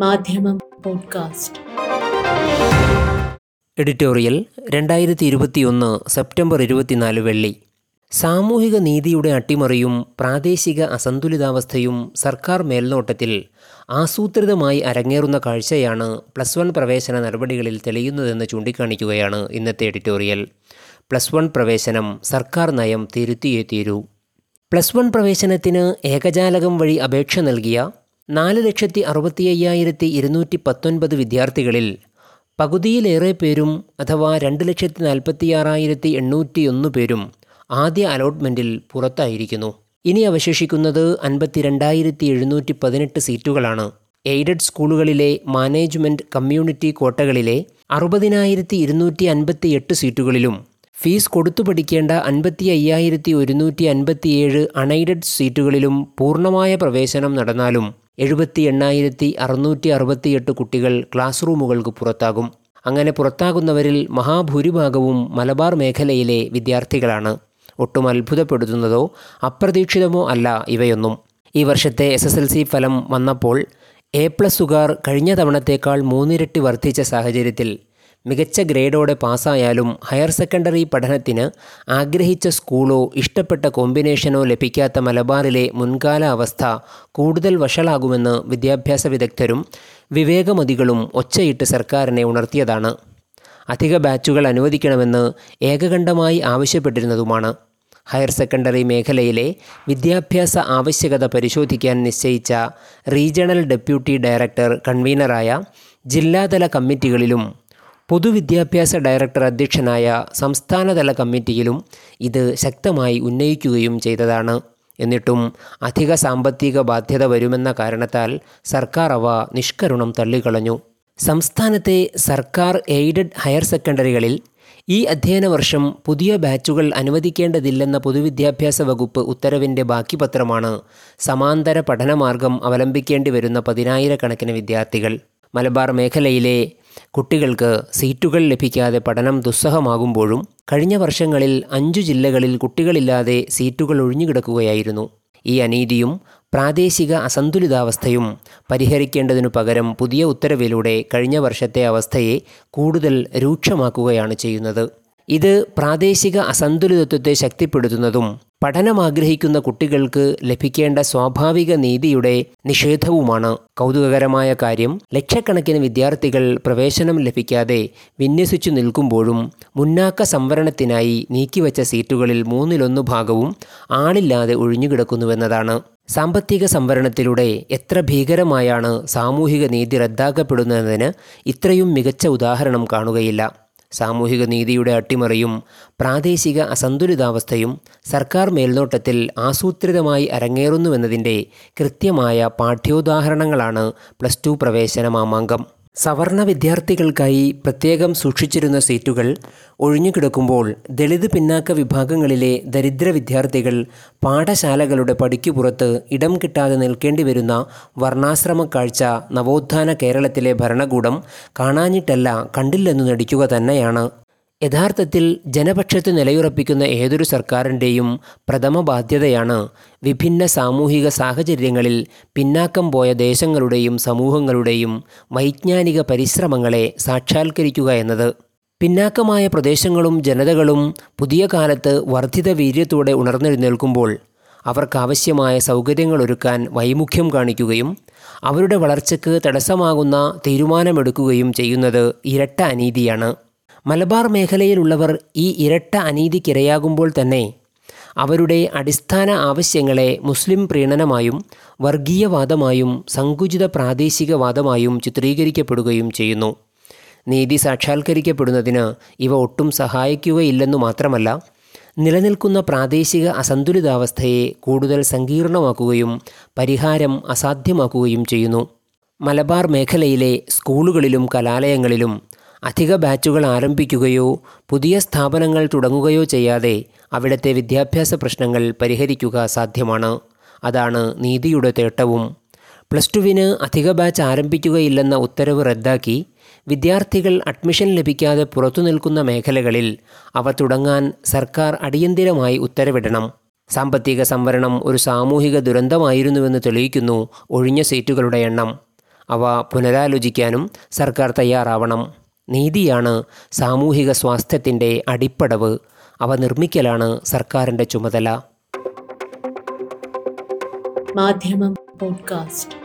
മാധ്യമം podcast. Editorial രണ്ടായിരത്തി ഇരുപത്തിയൊന്ന് സെപ്റ്റംബർ ഇരുപത്തിനാല് വെള്ളി. സാമൂഹിക നീതിയുടെ അട്ടിമറിയും പ്രാദേശിക അസന്തുലിതാവസ്ഥയും സർക്കാർ മേൽനോട്ടത്തിൽ ആസൂത്രിതമായി അരങ്ങേറുന്ന കാഴ്ചയാണ് പ്ലസ് വൺ പ്രവേശന നടപടികളിൽ തെളിയുന്നതെന്ന് ചൂണ്ടിക്കാണിക്കുകയാണ് ഇന്നത്തെ എഡിറ്റോറിയൽ. പ്ലസ് വൺ പ്രവേശനം സർക്കാർ നയം തിരുത്തിയേ തീരൂ പ്ലസ് വൺ പ്രവേശനത്തിന് ഏകജാലകം വഴി അപേക്ഷ നൽകിയ നാല് ലക്ഷത്തി അറുപത്തി അയ്യായിരത്തി ഇരുന്നൂറ്റി പത്തൊൻപത് വിദ്യാർത്ഥികളിൽ പകുതിയിലേറെ പേരും അഥവാ രണ്ട് ലക്ഷത്തി നാൽപ്പത്തിയാറായിരത്തി എണ്ണൂറ്റി ഒന്ന് പേരും ആദ്യ അലോട്ട്മെന്റിൽ പുറത്തായിരിക്കുന്നു. ഇനി അവശേഷിക്കുന്നത് അൻപത്തിരണ്ടായിരത്തി എഴുന്നൂറ്റി പതിനെട്ട് സീറ്റുകളാണ്. എയ്ഡഡ് സ്കൂളുകളിലെ മാനേജ്മെന്റ് കമ്മ്യൂണിറ്റി കോട്ടകളിലെ അറുപതിനായിരത്തി ഇരുന്നൂറ്റി അൻപത്തി എട്ട് സീറ്റുകളിലും ഫീസ് കൊടുത്തു പഠിക്കേണ്ട അൻപത്തി അയ്യായിരത്തി ഒരുന്നൂറ്റി അൻപത്തിയേഴ് അൺഎയ്ഡഡ് സീറ്റുകളിലും പൂർണമായ പ്രവേശനം നടന്നാലും എഴുപത്തി എണ്ണായിരത്തി അറുന്നൂറ്റി അറുപത്തിയെട്ട് കുട്ടികൾ ക്ലാസ് റൂമുകൾക്ക് പുറത്താകും. അങ്ങനെ പുറത്താകുന്നവരിൽ മഹാഭൂരിഭാഗവും മലബാർ മേഖലയിലെ വിദ്യാർത്ഥികളാണ്. ഒട്ടും അത്ഭുതപ്പെടുത്തുന്നതോ അപ്രതീക്ഷിതമോ അല്ല ഇവയൊന്നും. ഈ വർഷത്തെ എസ് എസ് എൽ സി ഫലം വന്നപ്പോൾ എ പ്ലസുകാർ കഴിഞ്ഞ തവണത്തേക്കാൾ മൂന്നിരട്ടി വർദ്ധിച്ച സാഹചര്യത്തിൽ മികച്ച ഗ്രേഡോടെ പാസ്സായാലും ഹയർ സെക്കൻഡറി പഠനത്തിന് ആഗ്രഹിച്ച സ്കൂളോ ഇഷ്ടപ്പെട്ട കോമ്പിനേഷനോ ലഭിക്കാത്ത മലബാറിലെ മുൻകാല അവസ്ഥ കൂടുതൽ വഷളാകുമെന്ന് വിദ്യാഭ്യാസ വിദഗ്ധരും വിവേകമതികളും ഒച്ചയിട്ട് സർക്കാരിനെ ഉണർത്തിയതാണ്. അധിക ബാച്ചുകൾ അനുവദിക്കണമെന്ന് ഏകകണ്ഠമായി ആവശ്യപ്പെട്ടിരുന്നതുമാണ്. ഹയർ സെക്കൻഡറി മേഖലയിലെ വിദ്യാഭ്യാസ ആവശ്യകത പരിശോധിക്കാൻ നിശ്ചയിച്ച റീജിയണൽ ഡെപ്യൂട്ടി ഡയറക്ടർ കൺവീനറായ ജില്ലാതല കമ്മിറ്റികളിലും പൊതുവിദ്യാഭ്യാസ ഡയറക്ടർ അധ്യക്ഷനായ സംസ്ഥാനതല കമ്മിറ്റിയിലും ഇത് ശക്തമായി ഉന്നയിക്കുകയും ചെയ്തതാണ്. എന്നിട്ടും അധിക സാമ്പത്തിക ബാധ്യത വരുമെന്ന കാരണത്താൽ സർക്കാർ അവ നിഷ്കരുണം തള്ളിക്കളഞ്ഞു. സംസ്ഥാനത്തെ സർക്കാർ എയ്ഡഡ് ഹയർ സെക്കൻഡറികളിൽ ഈ അധ്യയന വർഷം പുതിയ ബാച്ചുകൾ അനുവദിക്കേണ്ടതില്ലെന്ന പൊതുവിദ്യാഭ്യാസ വകുപ്പ് ഉത്തരവിന്റെ ബാക്കി പത്രമാണ് സമാന്തര പഠനമാർഗം അവലംബിക്കേണ്ടി വരുന്ന പതിനായിരക്കണക്കിന് വിദ്യാർത്ഥികൾ. മലബാർ മേഖലയിലെ കുട്ടികൾക്ക് സീറ്റുകൾ ലഭിക്കാതെ പഠനം ദുസ്സഹമാകുമ്പോഴും കഴിഞ്ഞ വർഷങ്ങളിൽ അഞ്ചു ജില്ലകളിൽ കുട്ടികളില്ലാതെ സീറ്റുകൾ ഒഴിഞ്ഞുകിടക്കുകയായിരുന്നു. ഈ അനീതിയും പ്രാദേശിക അസന്തുലിതാവസ്ഥയും പരിഹരിക്കേണ്ടതിനു പകരം പുതിയ ഉത്തരവിലൂടെ കഴിഞ്ഞ വർഷത്തെ അവസ്ഥയെ കൂടുതൽ രൂക്ഷമാക്കുകയാണ് ചെയ്യുന്നത്. ഇത് പ്രാദേശിക അസന്തുലിതത്വത്തെ ശക്തിപ്പെടുത്തുന്നതും പഠനം ആഗ്രഹിക്കുന്ന കുട്ടികൾക്ക് ലഭിക്കേണ്ട സ്വാഭാവിക നീതിയുടെ നിഷേധവുമാണ് കൗതുകകരമായ കാര്യം. ലക്ഷക്കണക്കിന് വിദ്യാർത്ഥികൾ പ്രവേശനം ലഭിക്കാതെ വിന്യസിച്ചു നിൽക്കുമ്പോഴും മുന്നാക്ക സംവരണത്തിനായി നീക്കിവച്ച സീറ്റുകളിൽ മൂന്നിലൊന്നു ഭാഗവും ആളില്ലാതെ ഒഴിഞ്ഞുകിടക്കുന്നുവെന്നതാണ്. സാമ്പത്തിക സംവരണത്തിലൂടെ എത്ര ഭീകരമായാണ് സാമൂഹിക നീതി റദ്ദാക്കപ്പെടുന്നതിന് ഇത്രയും മികച്ച ഉദാഹരണം കാണുകയില്ല. സാമൂഹിക നീതിയുടെ അട്ടിമറിയും പ്രാദേശിക അസന്തുലിതാവസ്ഥയും സർക്കാർ മേൽനോട്ടത്തിൽ ആസൂത്രിതമായി അരങ്ങേറുന്നുവെന്നതിന്റെ കൃത്യമായ പാഠ്യോദാഹരണങ്ങളാണ് പ്ലസ് ടു പ്രവേശന മാമാങ്കം. സവർണ വിദ്യാർത്ഥികൾക്കായി പ്രത്യേകം സൂക്ഷിച്ചിരുന്ന സീറ്റുകൾ ഒഴിഞ്ഞുകിടക്കുമ്പോൾ ദളിത് പിന്നാക്ക വിഭാഗങ്ങളിലെ ദരിദ്ര വിദ്യാർത്ഥികൾ പാഠശാലകളുടെ പടിക്കു പുറത്ത് ഇടം കിട്ടാതെ നിൽക്കേണ്ടി വരുന്ന വർണാശ്രമ കാഴ്ച നവോത്ഥാന കേരളത്തിലെ ഭരണകൂടം കാണാഞ്ഞിട്ടല്ല കണ്ടില്ലെന്നു നടിക്കുക തന്നെയാണ്. യഥാർത്ഥത്തിൽ ജനപക്ഷത്ത് നിലയുറപ്പിക്കുന്ന ഏതൊരു സർക്കാരിന്റെയും പ്രഥമ ബാധ്യതയാണ് വിഭിന്ന സാമൂഹിക സാഹചര്യങ്ങളിൽ പിന്നാക്കം പോയ ദേശങ്ങളുടെയും സമൂഹങ്ങളുടെയും വൈജ്ഞാനിക പരിശ്രമങ്ങളെ സാക്ഷാത്കരിക്കുക എന്നത്. പിന്നാക്കമായ പ്രദേശങ്ങളും ജനതകളും പുതിയ കാലത്ത് വർദ്ധിത വീര്യത്തോടെ ഉണർന്നെഴുന്നേൽക്കുമ്പോൾ അവർക്കാവശ്യമായ സൗകര്യങ്ങൾ ഒരുക്കാൻ വൈമുഖ്യം കാണിക്കുകയും അവരുടെ വളർച്ചയ്ക്ക് തടസ്സമാകുന്ന തീരുമാനമെടുക്കുകയും ചെയ്യുന്നത് ഇരട്ട അനീതിയാണ്. മലബാർ മേഖലയിലുള്ളവർ ഈ ഇരട്ട അനീതിക്കിരയാകുമ്പോൾ തന്നെ അവരുടെ അടിസ്ഥാന ആവശ്യങ്ങളെ മുസ്ലിം പ്രീണനമായും വർഗീയവാദമായും സങ്കുചിത പ്രാദേശികവാദമായും ചിത്രീകരിക്കപ്പെടുകയും ചെയ്യുന്നു. നീതി സാക്ഷാത്കരിക്കപ്പെടുന്നതിന് ഇവ ഒട്ടും സഹായിക്കുകയില്ലെന്നു മാത്രമല്ല നിലനിൽക്കുന്ന പ്രാദേശിക അസന്തുലിതാവസ്ഥയെ കൂടുതൽ സങ്കീർണമാക്കുകയും പരിഹാരം അസാധ്യമാക്കുകയും ചെയ്യുന്നു. മലബാർ മേഖലയിലെ സ്കൂളുകളിലും കലാലയങ്ങളിലും അധിക ബാച്ചുകൾ ആരംഭിക്കുകയോ പുതിയ സ്ഥാപനങ്ങൾ തുടങ്ങുകയോ ചെയ്യാതെ അവിടുത്തെ വിദ്യാഭ്യാസ പ്രശ്നങ്ങൾ പരിഹരിക്കുക സാധ്യമാണ്. അതാണ് നീതിയുടെ തേട്ടവും. പ്ലസ് ടുവിന് അധിക ബാച്ച് ആരംഭിക്കുകയില്ലെന്ന ഉത്തരവ് റദ്ദാക്കി വിദ്യാർത്ഥികൾ അഡ്മിഷൻ ലഭിക്കാതെ പുറത്തു നിൽക്കുന്ന മേഖലകളിൽ അവ തുടങ്ങാൻ സർക്കാർ അടിയന്തിരമായി ഉത്തരവിടണം. സാമ്പത്തിക സംവരണം ഒരു സാമൂഹിക ദുരന്തമായിരുന്നുവെന്ന് തെളിയിക്കുന്നു ഒഴിഞ്ഞ സീറ്റുകളുടെ എണ്ണം. അവ പുനരാലോചിക്കാനും സർക്കാർ തയ്യാറാവണം. നീതിയാണ് സാമൂഹിക സ്വാസ്ഥ്യത്തിന്റെ അടിപ്പടവ്. അവ നിർമ്മിക്കലാണ് സർക്കാരിന്റെ ചുമതല. മാധ്യമം പോഡ്കാസ്റ്റ്.